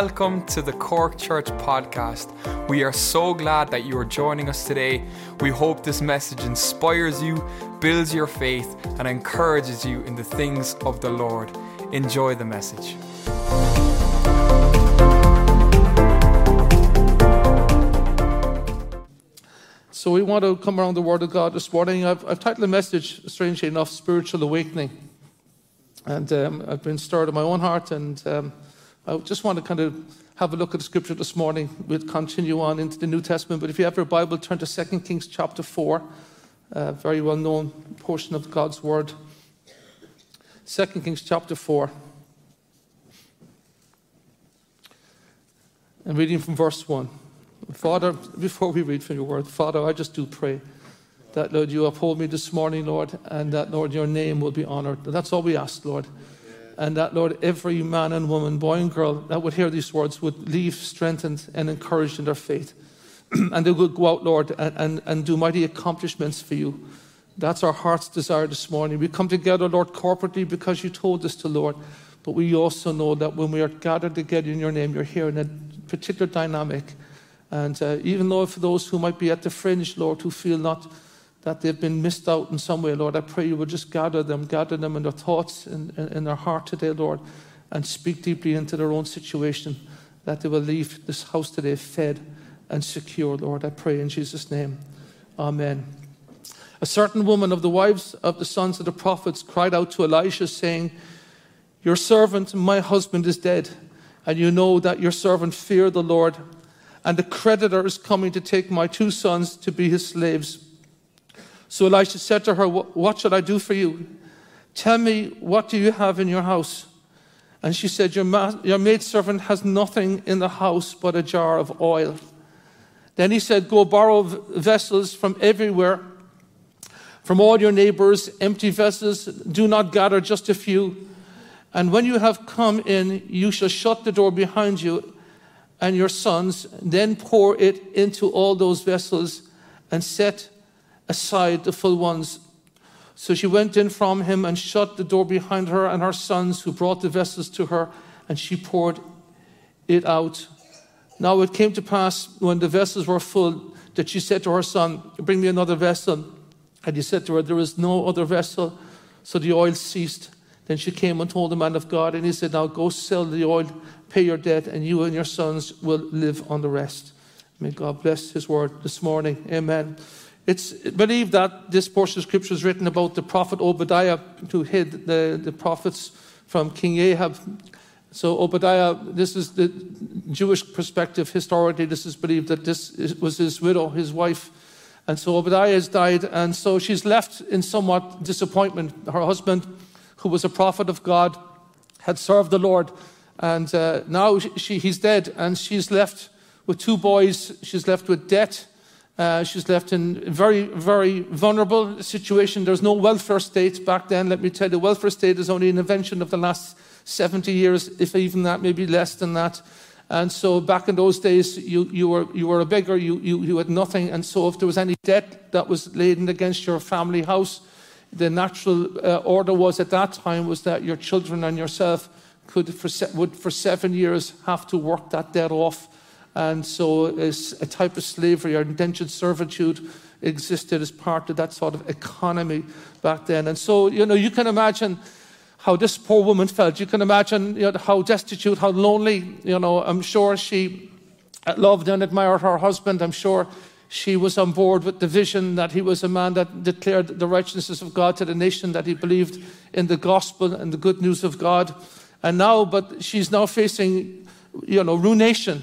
welcome to the Cork Church podcast. We are so glad that you are joining us today. We hope this message inspires you, builds your faith, and encourages you in the things of the Lord. Enjoy the message. So we want to come around the Word of God this morning. I've, I've titled the message, strangely enough, Spiritual Awakening. And um, I've been stirred in my own heart, and um, I just want to kind of have a look at the scripture this morning. We'll continue on into the New Testament, but if you have your Bible, turn to 2 Kings chapter 4, a very well known portion of God's Word. 2 Kings chapter 4. And reading from verse 1. Father, before we read from your word, Father, I just do pray that, Lord, you uphold me this morning, Lord, and that, Lord, your name will be honored. That's all we ask, Lord. And that, Lord, every man and woman, boy and girl that would hear these words would leave strengthened and encouraged in their faith. and they would go out, Lord, and, and, and do mighty accomplishments for you. That's our heart's desire this morning. We come together, Lord, corporately because you told us to, Lord. But we also know that when we are gathered together in your name, you're here in a particular dynamic. And uh, even though for those who might be at the fringe, Lord, who feel not that they've been missed out in some way, Lord, I pray you would just gather them, gather them in their thoughts, in, in, in their heart today, Lord, and speak deeply into their own situation, that they will leave this house today fed and secure, Lord. I pray in Jesus' name. Amen. A certain woman of the wives of the sons of the prophets cried out to Elisha, saying, Your servant, my husband, is dead, and you know that your servant feared the Lord, and the creditor is coming to take my two sons to be his slaves. So Elisha said to her, What should I do for you? Tell me, what do you have in your house? And she said, Your, ma- your maidservant has nothing in the house but a jar of oil. Then he said, Go borrow vessels from everywhere, from all your neighbors, empty vessels. Do not gather just a few. And when you have come in, you shall shut the door behind you and your sons, then pour it into all those vessels and set aside the full ones. So she went in from him and shut the door behind her and her sons, who brought the vessels to her, and she poured it out. Now it came to pass when the vessels were full that she said to her son, Bring me another vessel. And he said to her, There is no other vessel. So the oil ceased. Then she came and told the man of God, and he said, Now go sell the oil, pay your debt, and you and your sons will live on the rest. May God bless his word this morning. Amen. It's believed that this portion of scripture is written about the prophet Obadiah who hid the, the prophets from King Ahab. So, Obadiah, this is the Jewish perspective. Historically, this is believed that this was his widow, his wife. And so, Obadiah has died, and so she's left in somewhat disappointment. Her husband, who was a prophet of God, had served the Lord, and uh, now she, he's dead, and she's left with two boys. She's left with debt uh, she's left in a very, very vulnerable situation. There's no welfare state back then. Let me tell you, welfare state is only an invention of the last 70 years, if even that, maybe less than that. And so back in those days, you, you, were, you were a beggar, you, you, you had nothing. And so if there was any debt that was laden against your family house, the natural uh, order was at that time was that your children and yourself could, for se- would for seven years have to work that debt off and so a type of slavery or indentured servitude existed as part of that sort of economy back then. And so, you know, you can imagine how this poor woman felt. You can imagine you know, how destitute, how lonely. You know, I'm sure she loved and admired her husband. I'm sure she was on board with the vision that he was a man that declared the righteousness of God to the nation, that he believed in the gospel and the good news of God. And now, but she's now facing, you know, ruination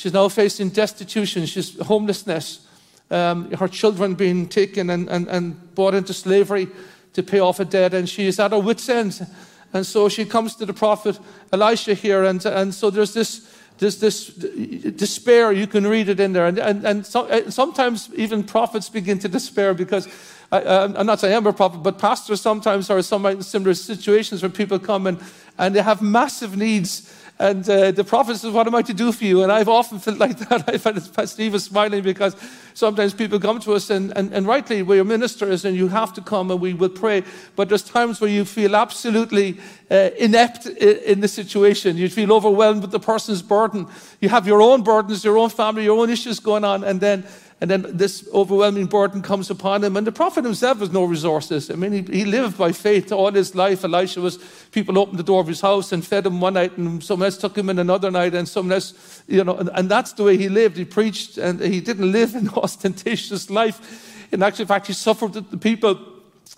She's now facing destitution, she's homelessness, um, her children being taken and, and, and brought into slavery to pay off a debt, and she is at her wits' end. And so she comes to the prophet Elisha here, and, and so there's this, there's this despair. You can read it in there. And, and, and so, uh, sometimes even prophets begin to despair because I, am not saying I'm a prophet, but pastors sometimes are in similar situations where people come and, and they have massive needs and uh, the prophet says, What am I to do for you? And I've often felt like that. I've had Steve is smiling because sometimes people come to us, and, and, and rightly, we're ministers and you have to come and we will pray. But there's times where you feel absolutely uh, inept in the situation. You feel overwhelmed with the person's burden. You have your own burdens, your own family, your own issues going on, and then and then this overwhelming burden comes upon him. And the prophet himself has no resources. I mean, he, he, lived by faith all his life. Elisha was, people opened the door of his house and fed him one night, and someone else took him in another night, and someone else, you know, and, and that's the way he lived. He preached, and he didn't live an ostentatious life. In actual fact, he suffered the people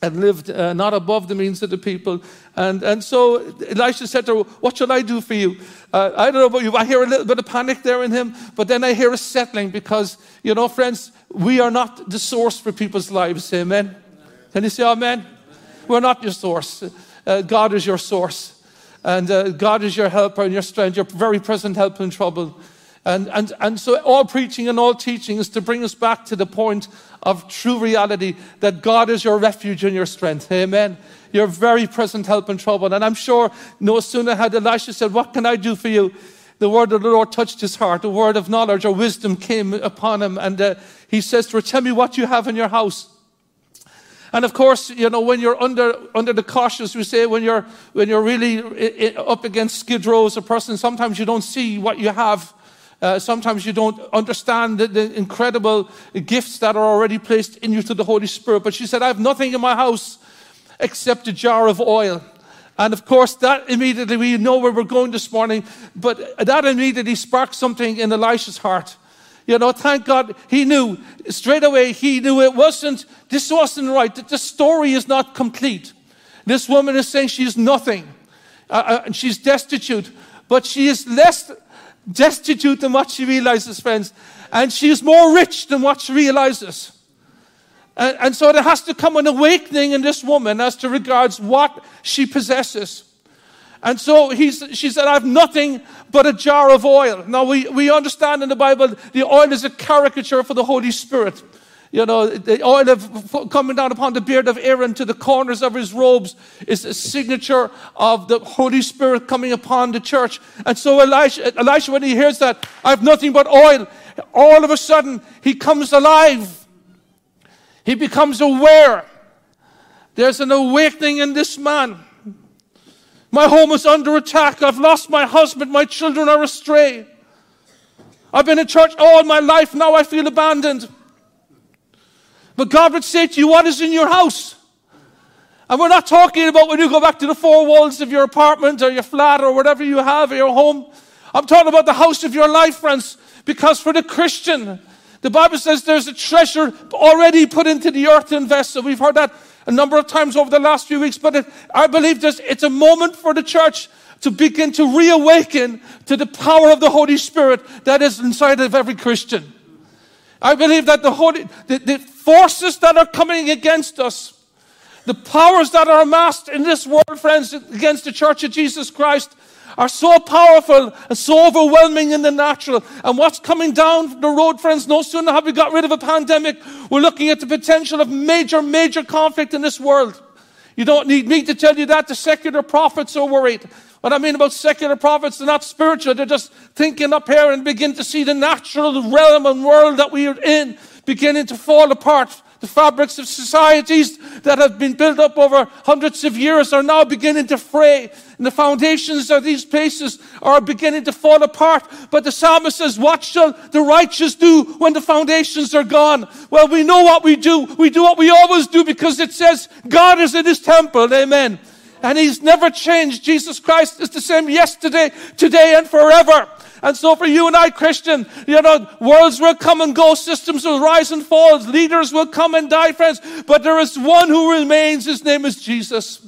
and lived uh, not above the means of the people. And, and so Elisha said to her, What shall I do for you? Uh, I don't know about you, I hear a little bit of panic there in him, but then I hear a settling because, you know, friends, we are not the source for people's lives. Amen. Can you say amen? We're not your source. Uh, God is your source. And uh, God is your helper and your strength, your very present help in trouble. And, and, and so all preaching and all teaching is to bring us back to the point of true reality that God is your refuge and your strength. Amen. Your very present help in trouble. And I'm sure no sooner had Elisha said, What can I do for you? The word of the Lord touched his heart. The word of knowledge or wisdom came upon him. And uh, he says to her, Tell me what you have in your house. And of course, you know, when you're under, under the cautious, we say, when you're, when you're really up against skid row as a person, sometimes you don't see what you have uh, sometimes you don't understand the, the, incredible gifts that are already placed in you through the Holy Spirit. But she said, I have nothing in my house except a jar of oil. And of course, that immediately, we know where we're going this morning, but that immediately sparked something in Elisha's heart. You know, thank God he knew straight away, he knew it wasn't, this wasn't right, that the story is not complete. This woman is saying she's nothing, uh, uh, she's destitute, but she is less destitute than what she realizes, friends. And she is more rich than what she realizes. And, and, so there has to come an awakening in this woman as to regards what she possesses. And so he's, she said, I have nothing but a jar of oil. Now we, we understand in the Bible the oil is a caricature for the Holy Spirit. You know, the oil of coming down upon the beard of Aaron to the corners of his robes is a signature of the Holy Spirit coming upon the church. And so Elisha, Elisha, when he hears that, I have nothing but oil, all of a sudden he comes alive. He becomes aware. There's an awakening in this man. My home is under attack. I've lost my husband. My children are astray. I've been in church all my life. Now I feel abandoned. But God would say to you, What is in your house? And we're not talking about when you go back to the four walls of your apartment or your flat or whatever you have or your home. I'm talking about the house of your life, friends. Because for the Christian, the Bible says there's a treasure already put into the earthen vessel. So we've heard that a number of times over the last few weeks. But it, I believe this it's a moment for the church to begin to reawaken to the power of the Holy Spirit that is inside of every Christian. I believe that the, Holy, the, the forces that are coming against us, the powers that are amassed in this world, friends, against the church of Jesus Christ, are so powerful and so overwhelming in the natural. And what's coming down the road, friends, no sooner have we got rid of a pandemic, we're looking at the potential of major, major conflict in this world. You don't need me to tell you that. The secular prophets are worried. What I mean about secular prophets, they're not spiritual. They're just thinking up here and begin to see the natural realm and world that we are in beginning to fall apart. The fabrics of societies that have been built up over hundreds of years are now beginning to fray. And the foundations of these places are beginning to fall apart. But the psalmist says, What shall the righteous do when the foundations are gone? Well, we know what we do. We do what we always do because it says God is in his temple. Amen and he's never changed. Jesus Christ is the same yesterday, today, and forever. And so for you and I, Christian, you know, worlds will come and go, systems will rise and fall, leaders will come and die, friends, but there is one who remains. His name is Jesus.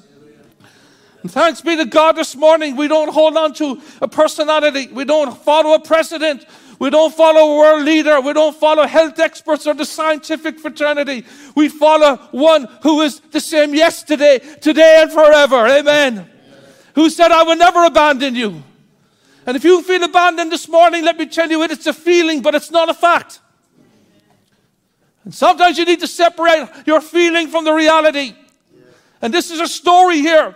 And thanks be to God this morning, we don't hold on to a personality. We don't follow a precedent. We don't follow a world leader. We don't follow health experts or the scientific fraternity. We follow one who is the same yesterday, today, and forever. Amen. Amen. Who said, I will never abandon you. And if you feel abandoned this morning, let me tell you it, it's a feeling, but it's not a fact. And sometimes you need to separate your feeling from the reality. And this is a story here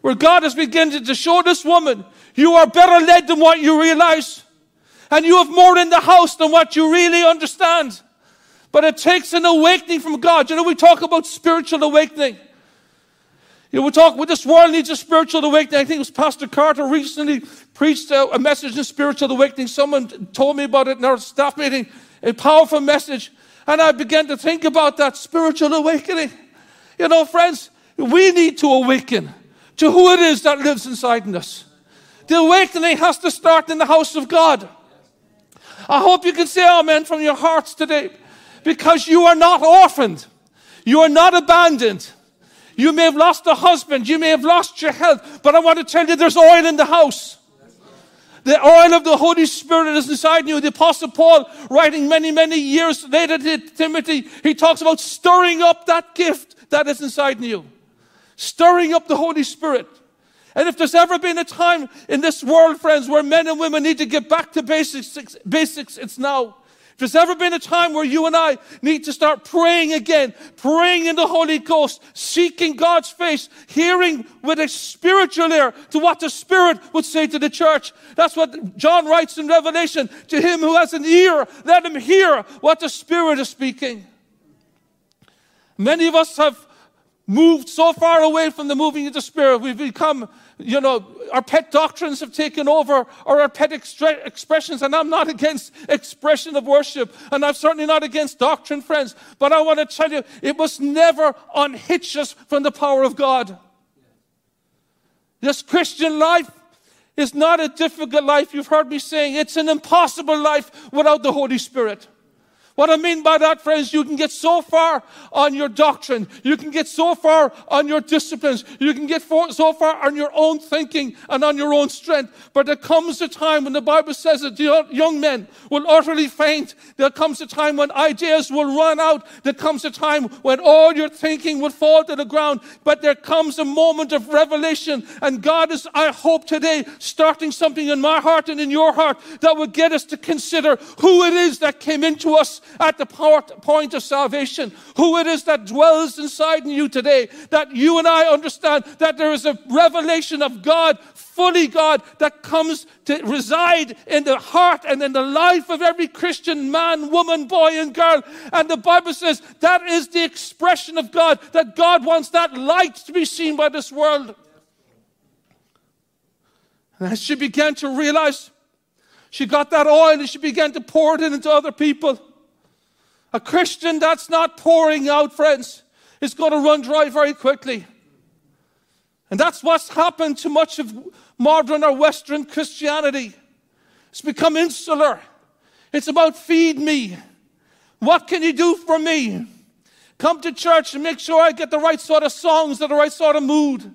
where God has begun to show this woman, you are better led than what you realize. And you have more in the house than what you really understand. But it takes an awakening from God. You know, we talk about spiritual awakening. You know, we talk with this world needs a spiritual awakening. I think it was Pastor Carter recently preached a, message in spiritual awakening. Someone told me about it in our staff meeting, a powerful message. And I began to think about that spiritual awakening. You know, friends, we need to awaken to who it is that lives inside in us. The awakening has to start in the house of God. I hope you can say amen from your hearts today because you are not orphaned. You are not abandoned. You may have lost a husband, you may have lost your health, but I want to tell you there's oil in the house. The oil of the Holy Spirit is inside you. The Apostle Paul, writing many, many years later to Timothy, he talks about stirring up that gift that is inside you. Stirring up the Holy Spirit. And if there's ever been a time in this world, friends, where men and women need to get back to basics, basics it's now. If there's ever been a time where you and I need to start praying again, praying in the Holy Ghost, seeking God's face, hearing with a spiritual ear to what the Spirit would say to the church. That's what John writes in Revelation. To him who has an ear, let him hear what the Spirit is speaking. Many of us have moved so far away from the moving of the Spirit. We've become you know, our pet doctrines have taken over, or our pet extre- expressions. And I'm not against expression of worship, and I'm certainly not against doctrine, friends. But I want to tell you, it must never unhitch us from the power of God. This Christian life is not a difficult life. You've heard me saying it's an impossible life without the Holy Spirit. What I mean by that, friends, you can get so far on your doctrine. You can get so far on your disciplines. You can get so far on your own thinking and on your own strength. But there comes a time when the Bible says that young men will utterly faint. There comes a time when ideas will run out. There comes a time when all your thinking will fall to the ground. But there comes a moment of revelation. And God is, I hope today, starting something in my heart and in your heart that will get us to consider who it is that came into us at the point of salvation, who it is that dwells inside you today, that you and I understand that there is a revelation of God, fully God, that comes to reside in the heart and in the life of every Christian man, woman, boy, and girl. And the Bible says that is the expression of God, that God wants that light to be seen by this world. And as she began to realize, she got that oil and she began to pour it into other people. A Christian that's not pouring out, friends, is going to run dry very quickly. And that's what's happened to much of modern or Western Christianity. It's become insular. It's about feed me. What can you do for me? Come to church and make sure I get the right sort of songs, and the right sort of mood.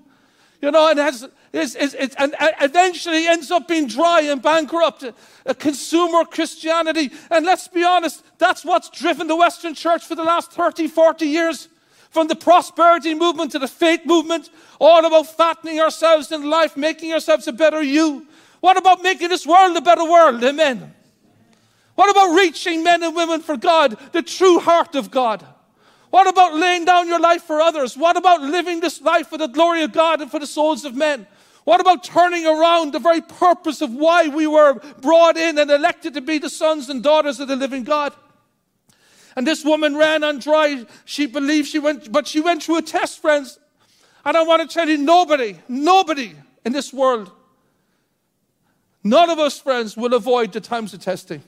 You know, and has it's, it's, it's, and eventually ends up being dry and bankrupt, a consumer Christianity. And let's be honest, that's what's driven the Western church for the last 30, 40 years. From the prosperity movement to the faith movement, all about fattening ourselves in life, making ourselves a better you. What about making this world a better world? Amen. What about reaching men and women for God, the true heart of God? What about laying down your life for others? What about living this life for the glory of God and for the souls of men? What about turning around the very purpose of why we were brought in and elected to be the sons and daughters of the living God? And this woman ran on dry. She believed she went, but she went through a test, friends. And I want to tell you, nobody, nobody in this world, none of us, friends, will avoid the times of testing.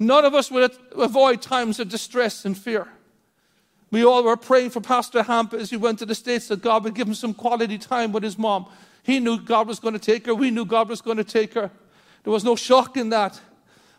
None of us will avoid times of distress and fear. We all were praying for Pastor Hamp as he went to the States that God would give him some quality time with his mom. He knew God was going to take her. We knew God was going to take her. There was no shock in that.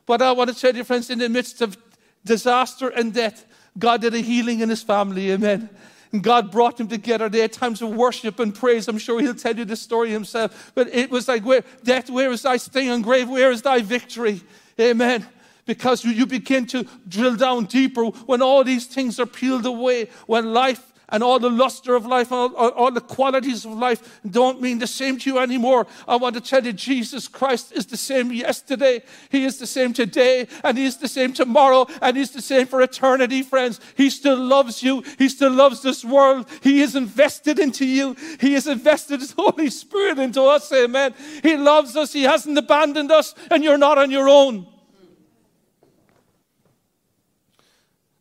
But I want to tell you, friends, in the midst of disaster and death, God did a healing in his family. Amen. And God brought them together. They had times of worship and praise. I'm sure he'll tell you the story himself. But it was like, where, death, where is thy sting? And grave, where is thy victory? Amen because you begin to drill down deeper when all these things are peeled away, when life and all the luster of life, all, all, the qualities of life don't mean the same to you anymore. I want to tell you, Jesus Christ is the same yesterday, He is the same today, and He is the same tomorrow, and He's the same for eternity, friends. He still loves you, He still loves this world. He is invested into you, He has invested His Holy Spirit into us, amen. He loves us, He hasn't abandoned us, and you're not on your own.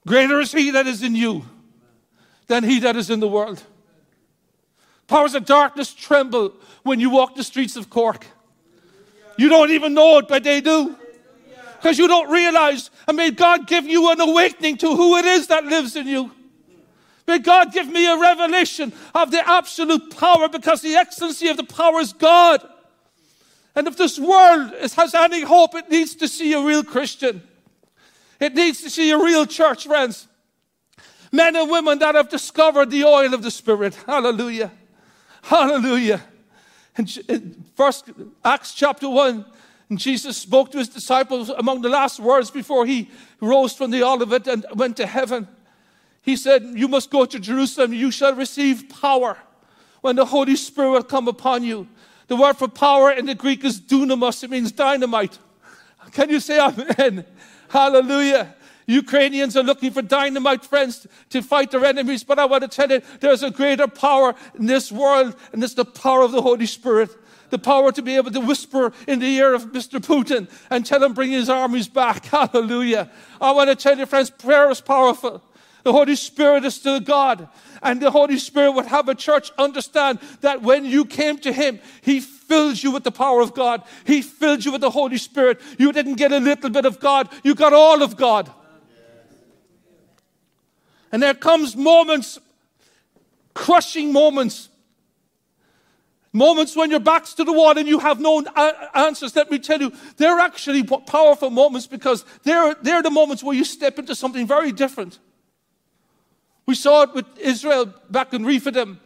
Greater is He that is in you than he that is in the world. Powers of darkness tremble when you walk the streets of Cork. You don't even know it, but they do. Because you don't realize, and may God give you an awakening to who it is that lives in you. May God give me a revelation of the absolute power because the excellency of the power is God. And if this world has any hope, it needs to see a real Christian. It needs to see a real church, friends. Men and women that have discovered the oil of the Spirit. Hallelujah. Hallelujah. And first Acts chapter 1, and Jesus spoke to his disciples among the last words before he rose from the Olivet and went to heaven. He said, You must go to Jerusalem, you shall receive power when the Holy Spirit will come upon you. The word for power in the Greek is dunamis, it means dynamite. Can you say amen? Hallelujah. Ukrainians are looking for dynamite friends to fight their enemies, but I want to tell you there's a greater power in this world, and it's the power of the Holy Spirit. The power to be able to whisper in the ear of Mr. Putin and tell him bring his armies back. Hallelujah. I want to tell you, friends, prayer is powerful. The Holy Spirit is still God. And the Holy Spirit would have a church understand that when you came to Him, He filled you with the power of God. He filled you with the Holy Spirit. You didn't get a little bit of God, you got all of God. And there comes moments, crushing moments, moments when your back's to the wall and you have no answers. Let me tell you, they're actually powerful moments because they're, they're the moments where you step into something very different. We saw it with Israel back in Rephidim.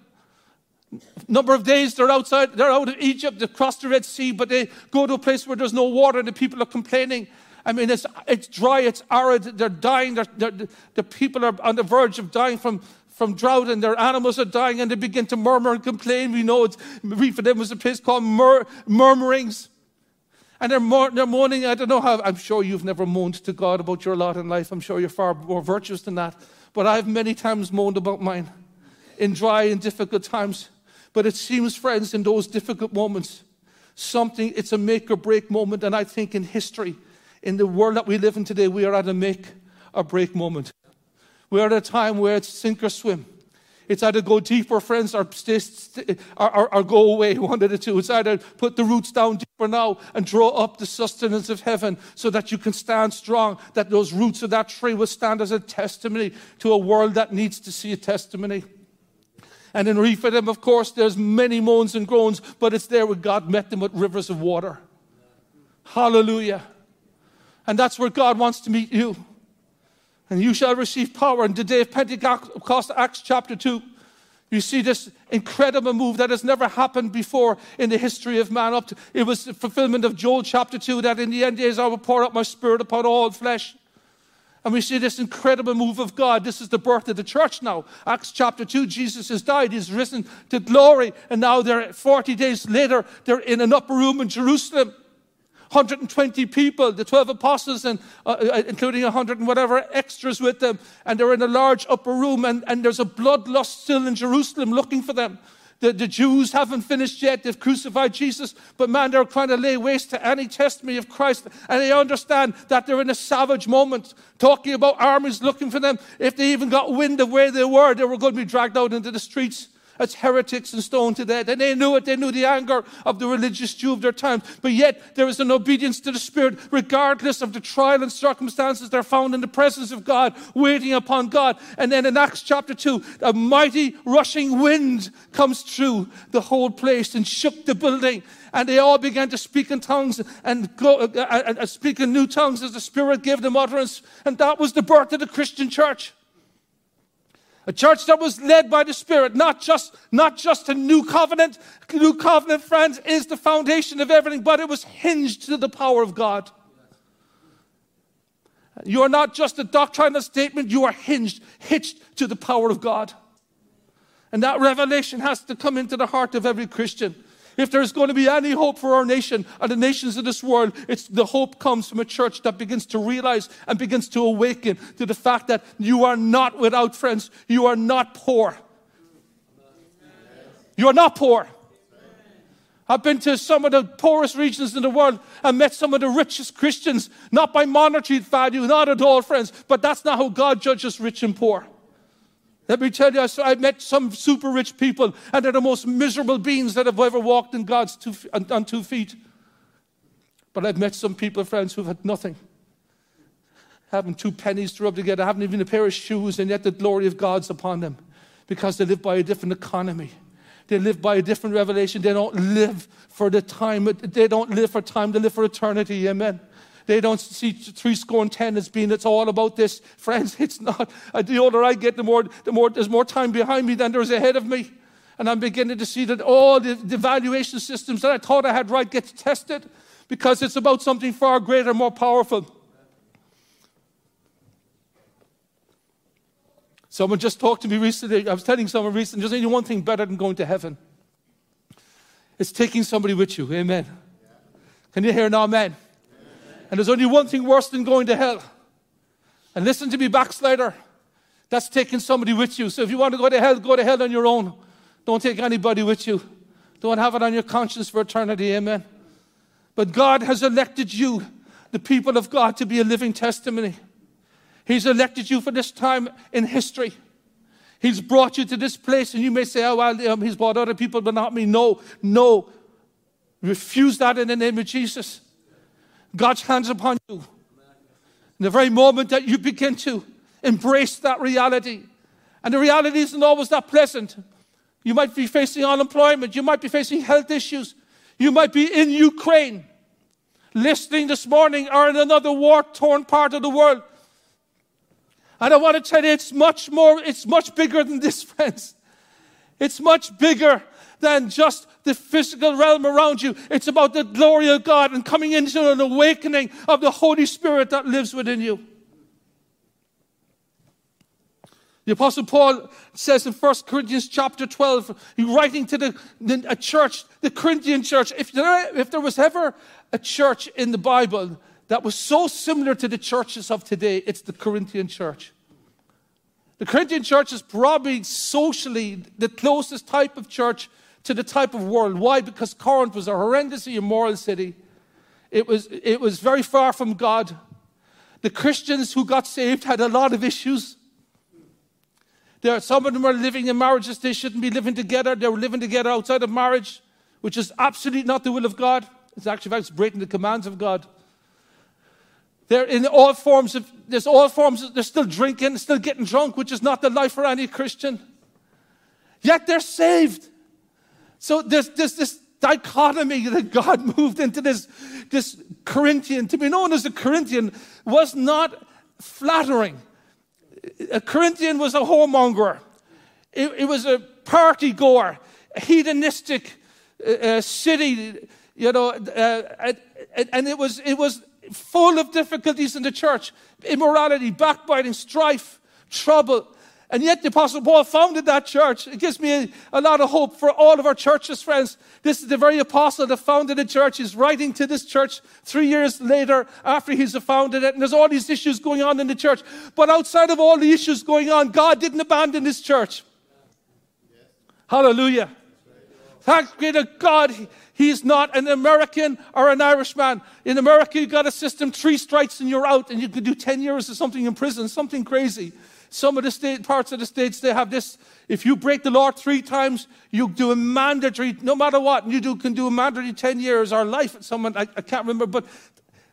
Number of days they're outside, they're out of Egypt, they cross the Red Sea, but they go to a place where there's no water and the people are complaining. I mean, it's, it's dry, it's arid, they're dying, they're, they're, the people are on the verge of dying from, from drought and their animals are dying and they begin to murmur and complain. We know it's, for them, was a place called mur, murmurings. And they're, mo- they're moaning. I don't know how, I'm sure you've never moaned to God about your lot in life. I'm sure you're far more virtuous than that. But I've many times moaned about mine in dry and difficult times. But it seems, friends, in those difficult moments, something, it's a make or break moment. And I think in history, in the world that we live in today, we are at a make or break moment. We are at a time where it's sink or swim. It's either go deeper, friends, or, stay, or, or, or, go away, one of the two. It's either put the roots down deeper now and draw up the sustenance of heaven so that you can stand strong, that those roots of that tree will stand as a testimony to a world that needs to see a testimony. And in Rephidim, of course, there's many moans and groans, but it's there where God met them with rivers of water. Hallelujah. And that's where God wants to meet you. And you shall receive power. And the day of Pentecost, Acts chapter 2, you see this incredible move that has never happened before in the history of man. Up to, it was the fulfillment of Joel chapter 2 that in the end days I will pour out my spirit upon all flesh. And we see this incredible move of God. This is the birth of the church now. Acts chapter 2, Jesus has died, he's risen to glory. And now they're 40 days later, they're in an upper room in Jerusalem. 120 people, the 12 apostles, and uh, uh including 100 and whatever extras with them. And they're in a large upper room, and, and there's a bloodlust still in Jerusalem looking for them. The, the Jews haven't finished yet. They've crucified Jesus, but man, they're trying to lay waste to any testimony of Christ. And they understand that they're in a savage moment, talking about armies looking for them. If they even got wind of where they were, they were going to be dragged out into the streets as heretics and stoned to death. And they knew it. They knew the anger of the religious Jew of their time. But yet there is an obedience to the Spirit, regardless of the trial and circumstances. They're found in the presence of God, waiting upon God. And then in Acts chapter 2, a mighty rushing wind comes through the whole place and shook the building. And they all began to speak in tongues and, go, uh, uh, uh, speak in new tongues as the Spirit gave them utterance. And that was the birth of the Christian church. A church that was led by the Spirit, not just, not just a new covenant. New covenant, friends, is the foundation of everything, but it was hinged to the power of God. You are not just a doctrinal statement, you are hinged, hitched to the power of God. And that revelation has to come into the heart of every Christian. If there's going to be any hope for our nation and the nations of this world, it's the hope comes from a church that begins to realize and begins to awaken to the fact that you are not without friends. You are not poor. You are not poor. I've been to some of the poorest regions in the world and met some of the richest Christians, not by monetary value, not at all, friends, but that's not how God judges rich and poor. Let me tell you, I met some super rich people, and they're the most miserable beings that have ever walked in God's two, on, on two feet. But I've met some people, friends, who've had nothing. Having two pennies to rub together, haven't even a pair of shoes, and yet the glory of God's upon them because they live by a different economy. They live by a different revelation. They don't live for the time. They don't live for time. They live for eternity. Amen. They don't see three score and ten as being it's all about this. Friends, it's not. Uh, the older I get, the more, the more there's more time behind me than there's ahead of me. And I'm beginning to see that all the, the valuation systems that I thought I had right get tested because it's about something far greater, more powerful. Someone just talked to me recently. I was telling someone recently, there's only one thing better than going to heaven. It's taking somebody with you. Amen. Can you hear an amen? And there's only one thing worse than going to hell. And listen to me, backslider. That's taking somebody with you. So if you want to go to hell, go to hell on your own. Don't take anybody with you. Don't have it on your conscience for eternity. Amen. But God has elected you, the people of God, to be a living testimony. He's elected you for this time in history. He's brought you to this place, and you may say, Oh, well, um, he's brought other people, but not me. No, no. Refuse that in the name of Jesus. God's hands upon you. In the very moment that you begin to embrace that reality, and the reality isn't always that pleasant. You might be facing unemployment, you might be facing health issues, you might be in Ukraine, listening this morning, or in another war torn part of the world. And I want to tell you, it's much more, it's much bigger than this, friends. It's much bigger than just the physical realm around you. It's about the glory of God and coming into an awakening of the Holy Spirit that lives within you. The Apostle Paul says in 1 Corinthians chapter 12, he's writing to the, the a church, the Corinthian church. If there, if there was ever a church in the Bible that was so similar to the churches of today, it's the Corinthian church. The Corinthian church is probably socially the closest type of church to the type of world. Why? Because Corinth was a horrendously immoral city. It was, it was very far from God. The Christians who got saved had a lot of issues. There, some of them were living in marriages they shouldn't be living together. They were living together outside of marriage, which is absolutely not the will of God. It's actually it's breaking the commands of God. They're in all forms of, there's all forms, of, they're still drinking, still getting drunk, which is not the life for any Christian. Yet they're saved. So there's, there's this dichotomy that God moved into this, this Corinthian. To be known as a Corinthian was not flattering. A Corinthian was a whoremonger, it, it was a party goer, hedonistic uh, uh city, you know, uh, and it was, it was full of difficulties in the church immorality, backbiting, strife, trouble. And yet the Apostle Paul founded that church. It gives me a, a, lot of hope for all of our churches, friends. This is the very apostle that founded the church. He's writing to this church three years later after he's founded it. And there's all these issues going on in the church. But outside of all the issues going on, God didn't abandon his church. Hallelujah. Thank be to God. He's not an American or an Irishman. In America, you got a system, three strikes and you're out, and you could do 10 years or something in prison, something crazy. Some of the state, parts of the states, they have this. If you break the law three times, you do a mandatory, no matter what, you do, can do a mandatory 10 years or life. Someone, I, I can't remember, but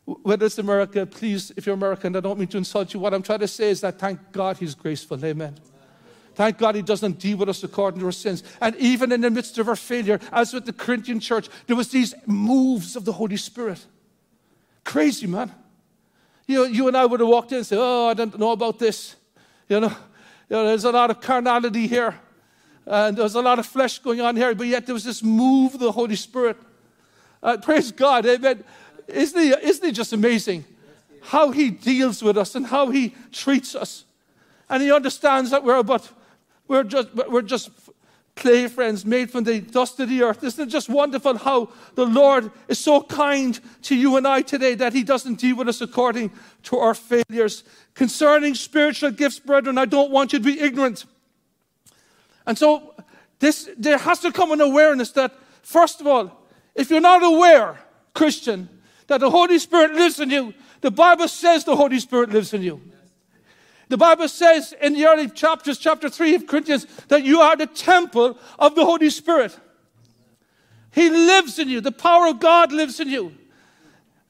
whether it's America, please, if you're American, I don't mean to insult you. What I'm trying to say is that thank God he's graceful. Amen. Thank God he doesn't deal with us according to our sins. And even in the midst of our failure, as with the Corinthian church, there was these moves of the Holy Spirit. Crazy, man. You, you and I would have walked in and said, Oh, I don't know about this. You know, you know, there's a lot of carnality here, and there's a lot of flesh going on here, but yet there was this move of the Holy Spirit. Uh, praise God, amen. Isn't he, isn't he just amazing how he deals with us and how he treats us? And he understands that we're but we're just, we're just clay, friends, made from the dust of the earth. Isn't it just wonderful how the Lord is so kind to you and I today that He doesn't deal with us according to our failures? Concerning spiritual gifts, brethren, I don't want you to be ignorant. And so, this, there has to come an awareness that, first of all, if you're not aware, Christian, that the Holy Spirit lives in you, the Bible says the Holy Spirit lives in you. The Bible says in the early chapters, chapter 3 of Corinthians, that you are the temple of the Holy Spirit. He lives in you. The power of God lives in you.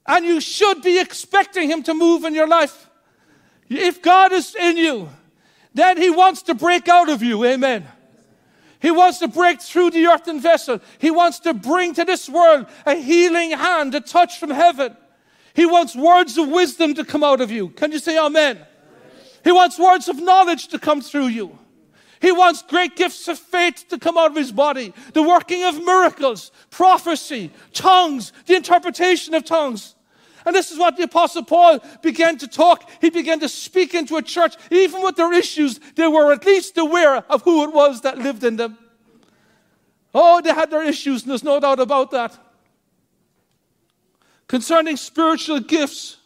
And you should be expecting Him to move in your life. If God is in you, then He wants to break out of you. Amen. He wants to break through the earthen vessel. He wants to bring to this world a healing hand, a touch from heaven. He wants words of wisdom to come out of you. Can you say amen? He wants words of knowledge to come through you. He wants great gifts of faith to come out of his body, the working of miracles, prophecy, tongues, the interpretation of tongues. And this is what the Apostle Paul began to talk. He began to speak into a church. Even with their issues, they were at least aware of who it was that lived in them. Oh, they had their issues, and there's no doubt about that. Concerning spiritual gifts,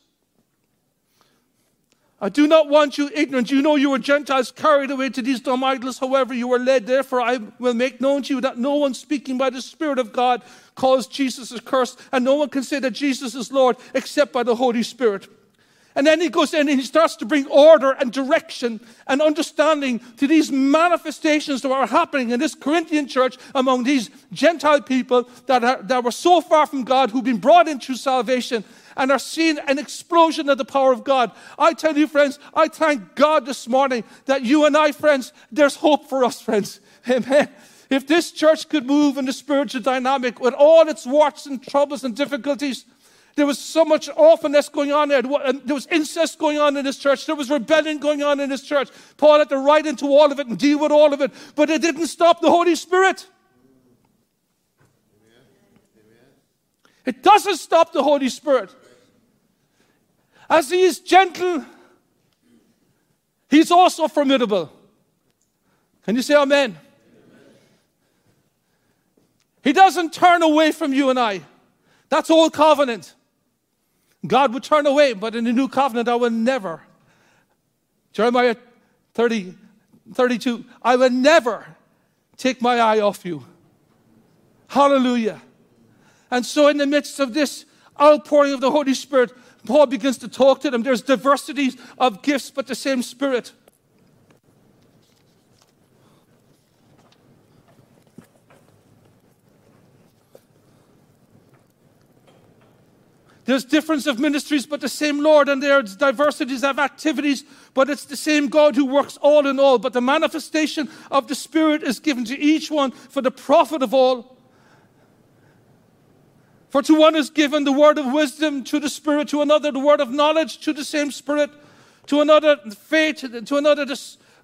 I do not want you ignorant. You know you were Gentiles carried away to these dumb idols. However, you were led. Therefore, I will make known to you that no one speaking by the Spirit of God calls Jesus a curse, and no one can say that Jesus is Lord except by the Holy Spirit. And then he goes in and he starts to bring order and direction and understanding to these manifestations that are happening in this Corinthian church among these Gentile people that, are, that were so far from God, who've been brought into salvation and are seeing an explosion of the power of God. I tell you, friends, I thank God this morning that you and I, friends, there's hope for us, friends. Amen. If this church could move in the spiritual dynamic with all its warts and troubles and difficulties, there was so much orphanness going on there. There was incest going on in this church. There was rebellion going on in this church. Paul had to write into all of it and deal with all of it, but it didn't stop the Holy Spirit. It doesn't stop the Holy Spirit. As he is gentle, he's also formidable. Can you say amen? amen? He doesn't turn away from you and I. That's old covenant. God would turn away, but in the new covenant, I will never. Jeremiah 30, 32, I will never take my eye off you. Hallelujah. And so, in the midst of this outpouring of the Holy Spirit, Paul begins to talk to them. There's diversities of gifts, but the same Spirit. There's difference of ministries, but the same Lord, and there's diversities of activities, but it's the same God who works all in all. But the manifestation of the Spirit is given to each one for the profit of all. For to one is given the word of wisdom, to the Spirit, to another the word of knowledge, to the same Spirit, to another faith, to another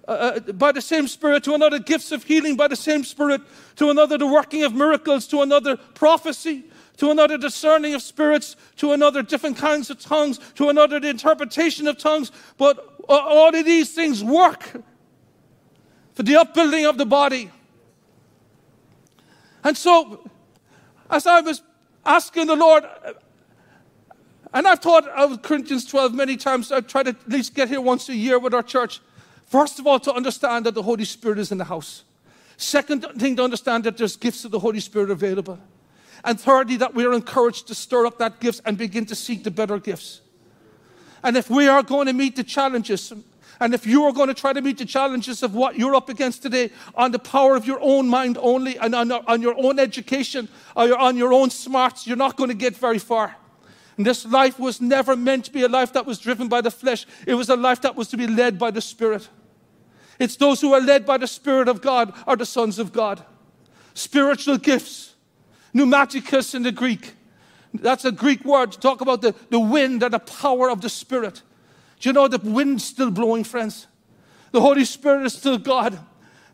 uh, uh, by the same Spirit, to another gifts of healing by the same Spirit, to another the working of miracles, to another prophecy, to another discerning of spirits, to another different kinds of tongues, to another the interpretation of tongues. But all of these things work for the upbuilding of the body. And so, as I was asking the Lord. And I've taught of Corinthians 12 many times. I've tried to at least get here once a year with our church. First of all, to understand that the Holy Spirit is in the house. Second thing to understand that there's gifts of the Holy Spirit available. And thirdly, that we are encouraged to stir up that gifts and begin to seek the better gifts. And if we are going to meet the challenges, and if you are going to try to meet the challenges of what you're up against today on the power of your own mind only and on, on your own education or on your own smarts, you're not going to get very far. And this life was never meant to be a life that was driven by the flesh, it was a life that was to be led by the Spirit. It's those who are led by the Spirit of God are the sons of God. Spiritual gifts, pneumaticus in the Greek. That's a Greek word to talk about the, the wind and the power of the Spirit. Do you know the wind's still blowing, friends? The Holy Spirit is still God.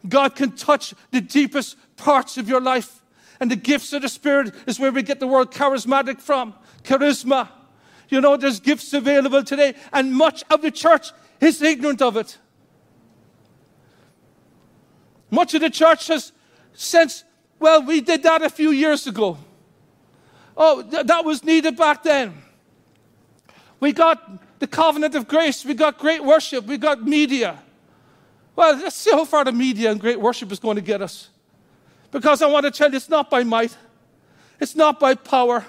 God can touch the deepest parts of your life. And the gifts of the Spirit is where we get the word charismatic from. Charisma. You know, there's gifts available today, and much of the church is ignorant of it. Much of the church has since, well, we did that a few years ago. Oh, th- that was needed back then. We got the covenant of grace, we got great worship, we got media. Well, let's see how far the media and great worship is going to get us. Because I want to tell you, it's not by might, it's not by power,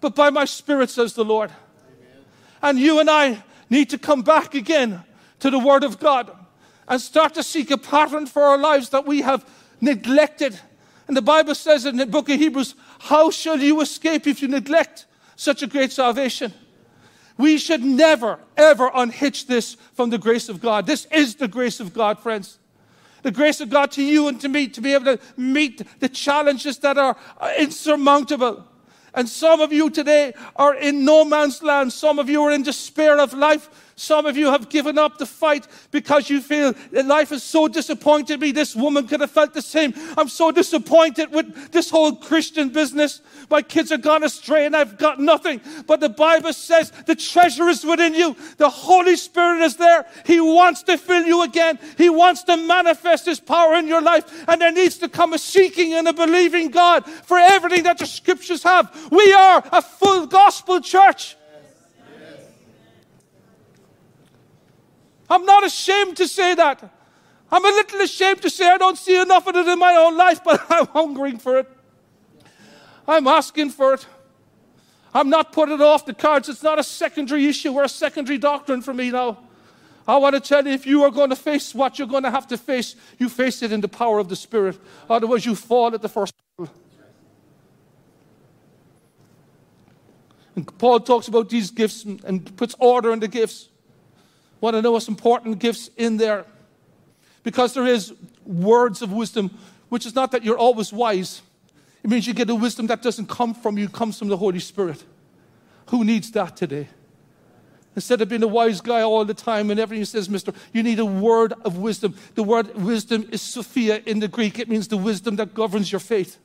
but by my spirit, says the Lord. Amen. And you and I need to come back again to the Word of God and start to seek a pattern for our lives that we have neglected. And the Bible says in the book of Hebrews, How shall you escape if you neglect such a great salvation? We should never, ever unhitch this from the grace of God. This is the grace of God, friends. The grace of God to you and to me to be able to meet the challenges that are insurmountable. And some of you today are in no man's land. Some of you are in despair of life. Some of you have given up the fight because you feel that life has so disappointed me. This woman could have felt the same. I'm so disappointed with this whole Christian business. My kids are gone astray and I've got nothing. But the Bible says the treasure is within you. The Holy Spirit is there. He wants to fill you again. He wants to manifest His power in your life. And there needs to come a seeking and a believing God for everything that the scriptures have. We are a full gospel church. I'm not ashamed to say that. I'm a little ashamed to say I don't see enough of it in my own life, but I'm hungering for it. I'm asking for it. I'm not putting it off the cards. It's not a secondary issue or a secondary doctrine for me now. I want to tell you if you are going to face what you're going to have to face, you face it in the power of the Spirit. Otherwise, you fall at the first. And Paul talks about these gifts and puts order in the gifts one of the most important gifts in there. Because there is words of wisdom, which is not that you're always wise. It means you get a wisdom that doesn't come from you, comes from the Holy Spirit. Who needs that today? Instead of being a wise guy all the time and everything says, Mister, you need a word of wisdom. The word wisdom is Sophia in the Greek. It means the wisdom that governs your faith.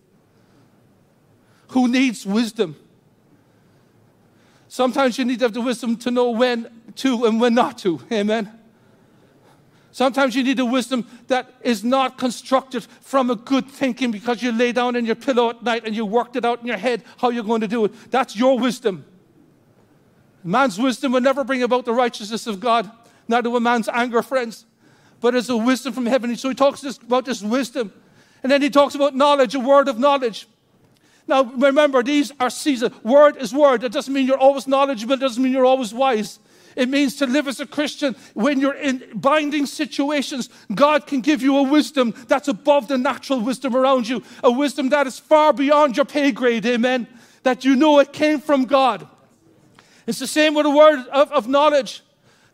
Who needs wisdom? Sometimes you need to have the wisdom to know when to and when not to. Amen. Sometimes you need a wisdom that is not constructed from a good thinking because you lay down in your pillow at night and you worked it out in your head how you're going to do it. That's your wisdom. Man's wisdom will never bring about the righteousness of God, neither will man's anger, friends. But it's a wisdom from heaven. So he talks about this wisdom. And then he talks about knowledge, a word of knowledge. Now, remember, these are seasons. Word is word. It doesn't mean you're always knowledgeable, it doesn't mean you're always wise. It means to live as a Christian when you're in binding situations. God can give you a wisdom that's above the natural wisdom around you, a wisdom that is far beyond your pay grade. Amen. That you know it came from God. It's the same with a word of, of knowledge.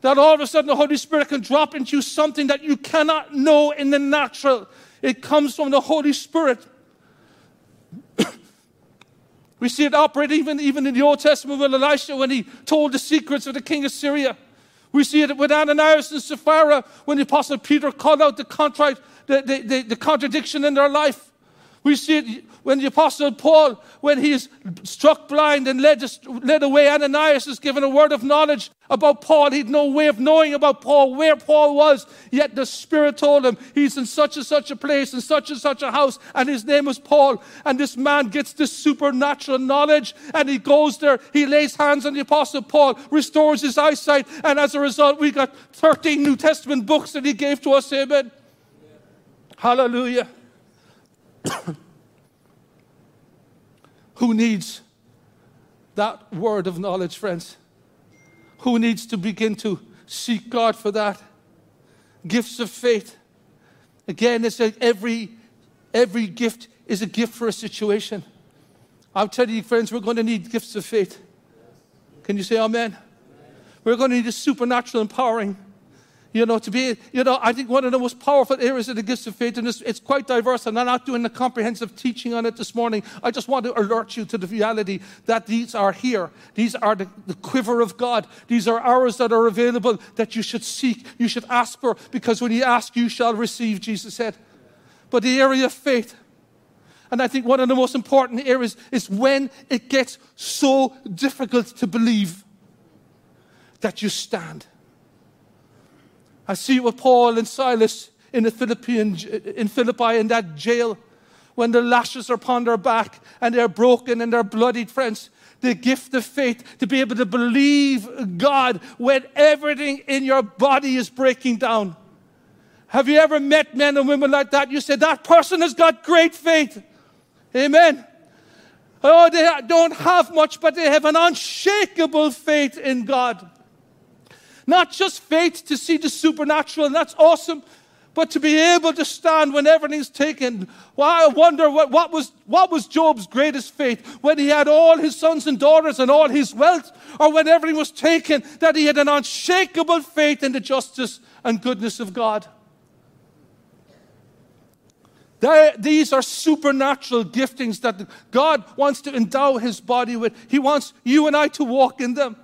That all of a sudden the Holy Spirit can drop into you something that you cannot know in the natural. It comes from the Holy Spirit. We see it operate even, even in the Old Testament with Elisha when he told the secrets of the king of Syria. We see it with Ananias and Sapphira when the Apostle Peter called out the, contrite, the, the, the, the contradiction in their life. We see it when the Apostle Paul, when he's struck blind and led, led away, Ananias is given a word of knowledge about Paul. He'd no way of knowing about Paul, where Paul was. Yet the Spirit told him he's in such and such a place, in such and such a house, and his name is Paul. And this man gets this supernatural knowledge, and he goes there. He lays hands on the Apostle Paul, restores his eyesight, and as a result, we got 13 New Testament books that he gave to us. Amen. Hallelujah. Who needs that word of knowledge, friends? Who needs to begin to seek God for that? Gifts of faith. Again, it's like every, every gift is a gift for a situation. I'm telling you, friends, we're going to need gifts of faith. Can you say amen? We're going to need a supernatural empowering you know, to be, you know, I think one of the most powerful areas of the gifts of faith, and it's, it's quite diverse, and I'm not doing a comprehensive teaching on it this morning. I just want to alert you to the reality that these are here. These are the, the quiver of God. These are ours that are available that you should seek, you should ask for, because when you ask, you shall receive, Jesus said. But the area of faith, and I think one of the most important areas is when it gets so difficult to believe that you stand. I see it with Paul and Silas in, the Philippian, in Philippi in that jail when the lashes are upon their back and they're broken and they're bloodied, friends. The gift of faith to be able to believe God when everything in your body is breaking down. Have you ever met men and women like that? You say, that person has got great faith. Amen. Oh, they don't have much, but they have an unshakable faith in God. Not just faith to see the supernatural, and that's awesome, but to be able to stand when everything's taken. Well, I wonder what, what, was, what was Job's greatest faith? When he had all his sons and daughters and all his wealth, or when everything was taken, that he had an unshakable faith in the justice and goodness of God. These are supernatural giftings that God wants to endow his body with. He wants you and I to walk in them.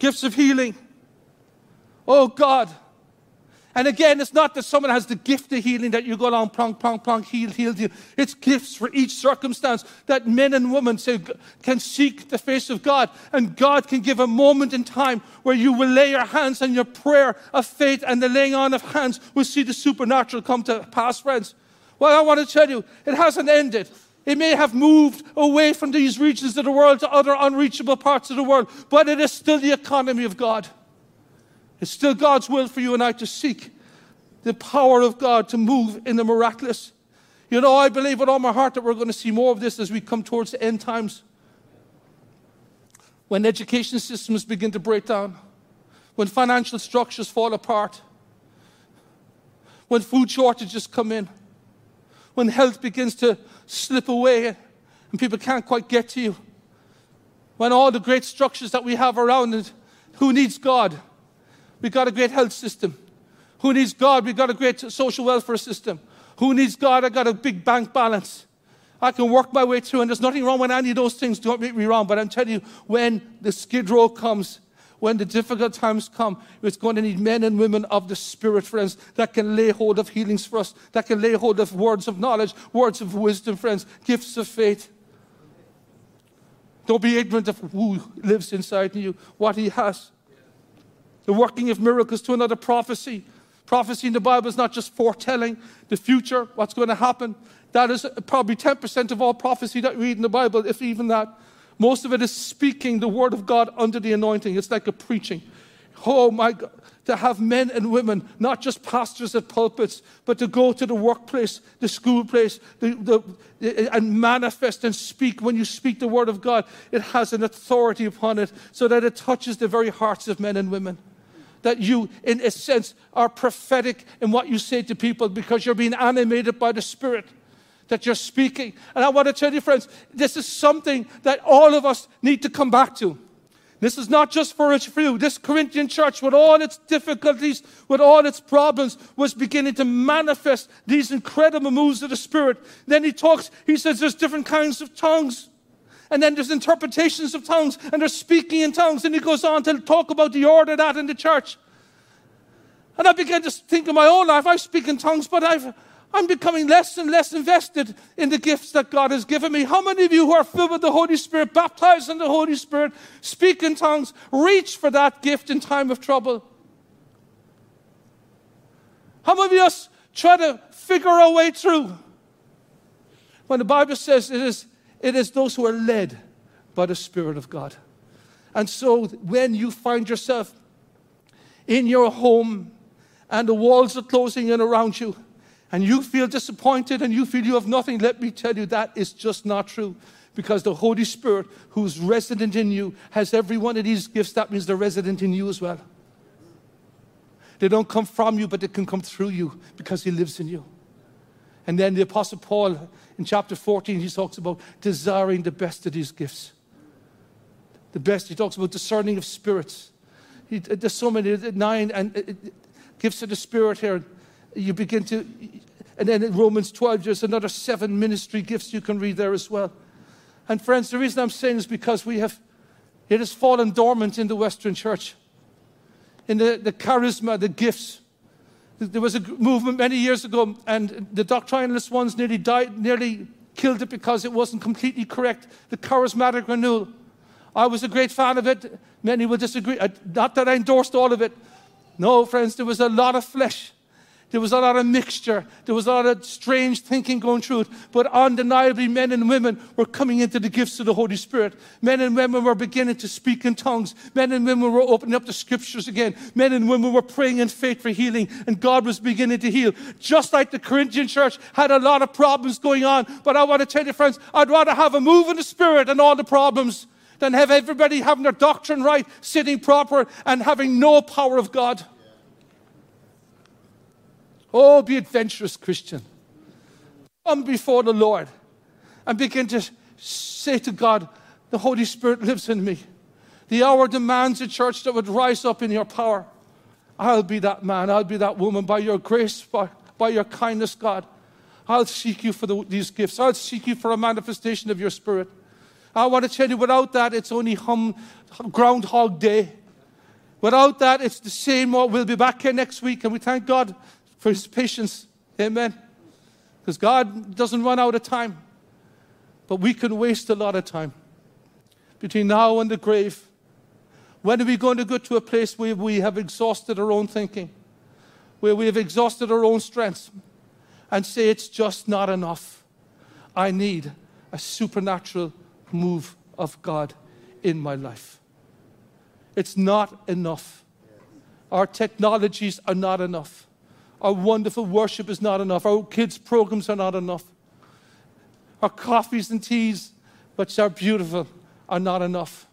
Gifts of healing. Oh God, and again, it's not that someone has the gift of healing that you go along, plonk, plonk, plonk, heal, heal, heal. It's gifts for each circumstance that men and women say, can seek the face of God. And God can give a moment in time where you will lay your hands and your prayer of faith and the laying on of hands will see the supernatural come to pass, friends. Well, I want to tell you, it hasn't ended. It may have moved away from these regions of the world to other unreachable parts of the world, but it is still the economy of God. It's still God's will for you and I to seek the power of God to move in the miraculous. You know, I believe with all my heart that we're going to see more of this as we come towards the end times. When education systems begin to break down, when financial structures fall apart, when food shortages come in, when health begins to slip away and people can't quite get to you, when all the great structures that we have around it, who needs God? We've got a great health system. Who needs God? We've got a great social welfare system. Who needs God? I've got a big bank balance. I can work my way through, and there's nothing wrong with any of those things. Don't make me wrong, but I'm telling you, when the skid row comes, when the difficult times come, it's going to need men and women of the Spirit, friends, that can lay hold of healings for us, that can lay hold of words of knowledge, words of wisdom, friends, gifts of faith. Don't be ignorant of who lives inside you, what He has the working of miracles to another prophecy. Prophecy in the Bible is not just foretelling the future, what's going to happen. That is probably 10% of all prophecy that we read in the Bible, if even that. Most of it is speaking the word of God under the anointing. It's like a preaching. Oh my God, to have men and women, not just pastors at pulpits, but to go to the workplace, the school place, the, the, and manifest and speak. When you speak the word of God, it has an authority upon it so that it touches the very hearts of men and women that you, in a sense, are prophetic in what you say to people because you're being animated by the Spirit that you're speaking. And I want to tell you, friends, this is something that all of us need to come back to. This is not just for a few. This Corinthian church, with all its difficulties, with all its problems, was beginning to manifest these incredible moves of the Spirit. Then he talks, he says there's different kinds of tongues and then there's interpretations of tongues, and there's speaking in tongues, and he goes on to talk about the order of that in the church. And I began to think in my own life, I speak in tongues, but I've, I'm becoming less and less invested in the gifts that God has given me. How many of you who are filled with the Holy Spirit, baptized in the Holy Spirit, speak in tongues, reach for that gift in time of trouble? How many of us try to figure our way through? When the Bible says it is it is those who are led by the Spirit of God. And so when you find yourself in your home and the walls are closing in around you, and you feel disappointed and you feel you have nothing, let me tell you that is just not true. Because the Holy Spirit, who's resident in you, has every one of these gifts. That means they're resident in you as well. They don't come from you, but they can come through you because He lives in you. And then the Apostle Paul in chapter 14, he talks about desiring the best of these gifts. The best, he talks about discerning of spirits. He, uh, there's so many, uh, nine and uh, uh, gifts of the Spirit here. You begin to, and then in Romans 12, there's another seven ministry gifts you can read there as well. And friends, the reason I'm saying is because we have, it has fallen dormant in the Western church. In the, the charisma, the gifts. There was a movement many years ago, and the doctrinalist ones nearly died, nearly killed it because it wasn't completely correct. The charismatic renewal. I was a great fan of it. Many will disagree. Not that I endorsed all of it. No, friends, there was a lot of flesh. There was a lot of mixture. There was a lot of strange thinking going through it. But undeniably, men and women were coming into the gifts of the Holy Spirit. Men and women were beginning to speak in tongues. Men and women were opening up the scriptures again. Men and women were praying in faith for healing, and God was beginning to heal. Just like the Corinthian church had a lot of problems going on. But I want to tell you, friends, I'd rather have a move in the Spirit and all the problems than have everybody having their doctrine right, sitting proper, and having no power of God. Oh, be adventurous, Christian. Come before the Lord and begin to say to God, The Holy Spirit lives in me. The hour demands a church that would rise up in your power. I'll be that man, I'll be that woman by your grace, by, by your kindness, God. I'll seek you for the, these gifts. I'll seek you for a manifestation of your spirit. I want to tell you, without that, it's only hum, Groundhog Day. Without that, it's the same. We'll be back here next week, and we thank God for his patience. Amen. Because God doesn't run out of time. But we can waste a lot of time between now and the grave. When are we going to go to a place where we have exhausted our own thinking, where we have exhausted our own strengths, and say it's just not enough? I need a supernatural move of God in my life. It's not enough. Our technologies are not enough. Our wonderful worship is not enough. Our kids' programs are not enough. Our coffees and teas, which are beautiful, are not enough.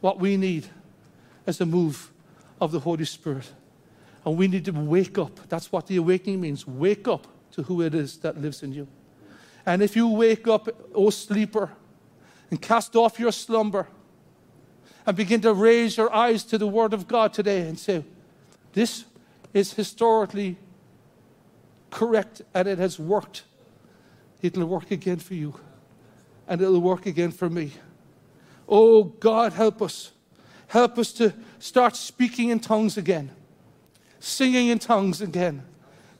What we need is a move of the Holy Spirit. And we need to wake up. That's what the awakening means. Wake up to who it is that lives in you. And if you wake up, O sleeper, and cast off your slumber and begin to raise your eyes to the Word of God today and say, This is historically correct and it has worked, it'll work again for you and it'll work again for me. Oh, God, help us. Help us to start speaking in tongues again, singing in tongues again.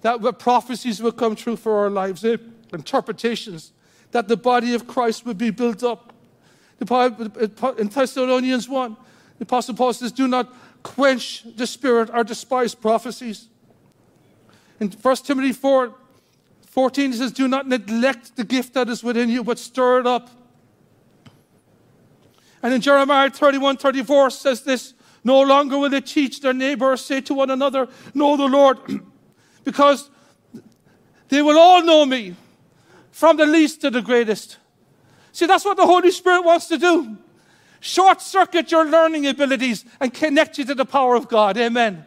That prophecies will come true for our lives, eh? interpretations, that the body of Christ would be built up. In Thessalonians 1, the Apostle Paul says, Do not quench the spirit or despise prophecies. In 1 Timothy 4 14, it says, Do not neglect the gift that is within you, but stir it up. And in Jeremiah 31 34 says this No longer will they teach their neighbor or say to one another, Know the Lord, because they will all know me, from the least to the greatest. See, that's what the Holy Spirit wants to do short circuit your learning abilities and connect you to the power of God. Amen.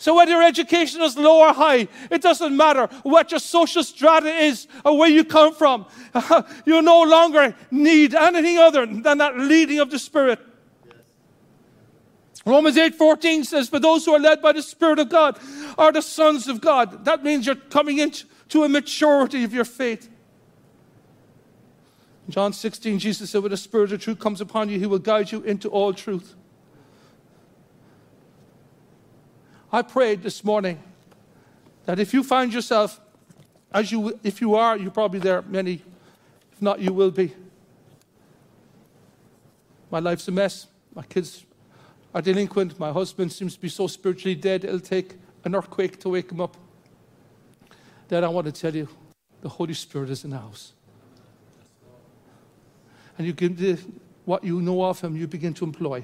So whether your education is low or high, it doesn't matter what your social strata is or where you come from. you no longer need anything other than that leading of the Spirit. Romans 8:14 says, "For those who are led by the Spirit of God are the sons of God." That means you're coming into a maturity of your faith. John 16, Jesus said, When the Spirit of truth comes upon you, he will guide you into all truth. I prayed this morning that if you find yourself, as you, if you are, you're probably there, many, if not, you will be. My life's a mess. My kids are delinquent. My husband seems to be so spiritually dead, it'll take an earthquake to wake him up. Then I want to tell you the Holy Spirit is in the house and you give the, what you know of him, you begin to employ.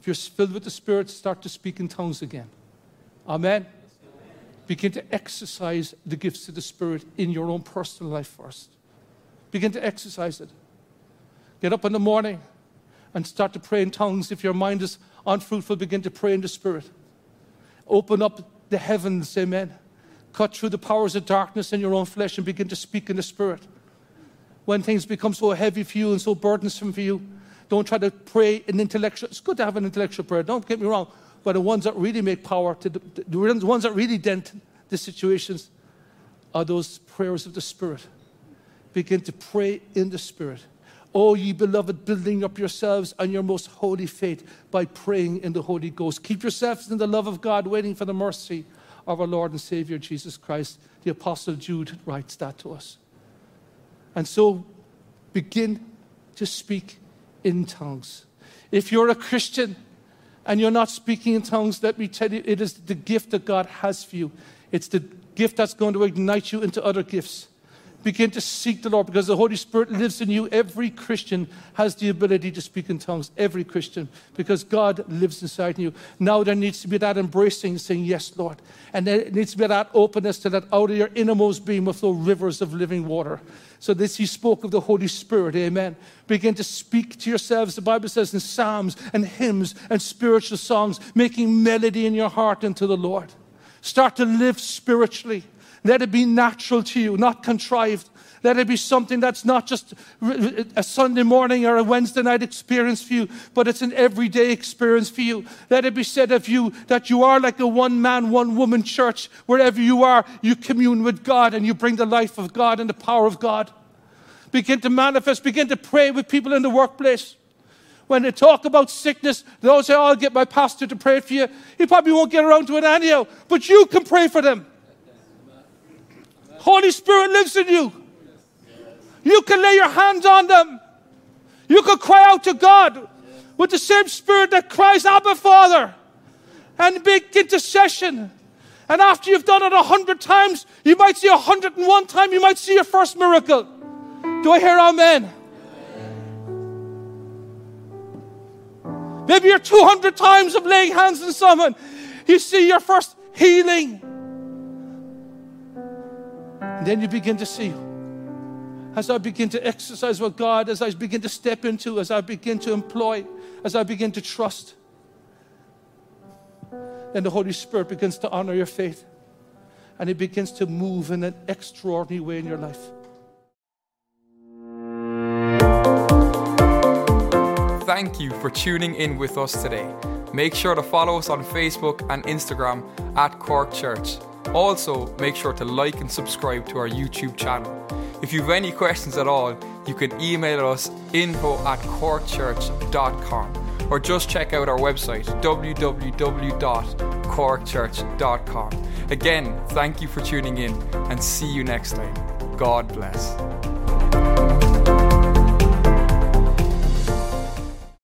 If you're filled with the Spirit, start to speak in tongues again. Amen. Begin to exercise the gifts of the Spirit in your own personal life first. Begin to exercise it. Get up in the morning and start to pray in tongues. If your mind is unfruitful, begin to pray in the Spirit. Open up the heavens, amen. Cut through the powers of darkness in your own flesh and begin to speak in the Spirit when things become so heavy for you and so burdensome for you. Don't try to pray in intellectual. It's good to have an intellectual prayer. Don't get me wrong, but the ones that really make power, to the, the ones that really dent the situations, are those prayers of the Spirit. Begin to pray in the Spirit. Oh, ye beloved, building up yourselves on your most holy faith by praying in the Holy Ghost. Keep yourselves in the love of God, waiting for the mercy of our Lord and Savior Jesus Christ. The Apostle Jude writes that to us. And so begin to speak in tongues. If you're a Christian, and you're not speaking in tongues, let me tell you, it is the gift that God has for you. It's the gift that's going to ignite you into other gifts. Begin to seek the Lord because the Holy Spirit lives in you. Every Christian has the ability to speak in tongues. Every Christian, because God lives inside you. Now there needs to be that embracing, saying, Yes, Lord. And there needs to be that openness to that out of your innermost being will flow rivers of living water. So this he spoke of the Holy Spirit. Amen. Begin to speak to yourselves. The Bible says in psalms and hymns and spiritual songs, making melody in your heart unto the Lord. Start to live spiritually. Let it be natural to you, not contrived. Let it be something that's not just a Sunday morning or a Wednesday night experience for you, but it's an everyday experience for you. Let it be said of you that you are like a one man, one woman church. Wherever you are, you commune with God and you bring the life of God and the power of God. Begin to manifest, begin to pray with people in the workplace. When they talk about sickness, they'll say, I'll get my pastor to pray for you. He probably won't get around to it anyhow, but you can pray for them. Holy Spirit lives in you. You can lay your hands on them. You can cry out to God with the same spirit that cries, Abba, Father, and big intercession. And after you've done it a hundred times, you might see a hundred and one time, you might see your first miracle. Do I hear amen? Maybe you're 200 times of laying hands on someone. You see your first healing. And then you begin to see, as I begin to exercise what God, as I begin to step into, as I begin to employ, as I begin to trust, then the Holy Spirit begins to honor your faith. And it begins to move in an extraordinary way in your life. Thank you for tuning in with us today. Make sure to follow us on Facebook and Instagram at Cork Church. Also, make sure to like and subscribe to our YouTube channel. If you have any questions at all, you can email us info at corkchurch.com or just check out our website www.corkchurch.com. Again, thank you for tuning in and see you next time. God bless.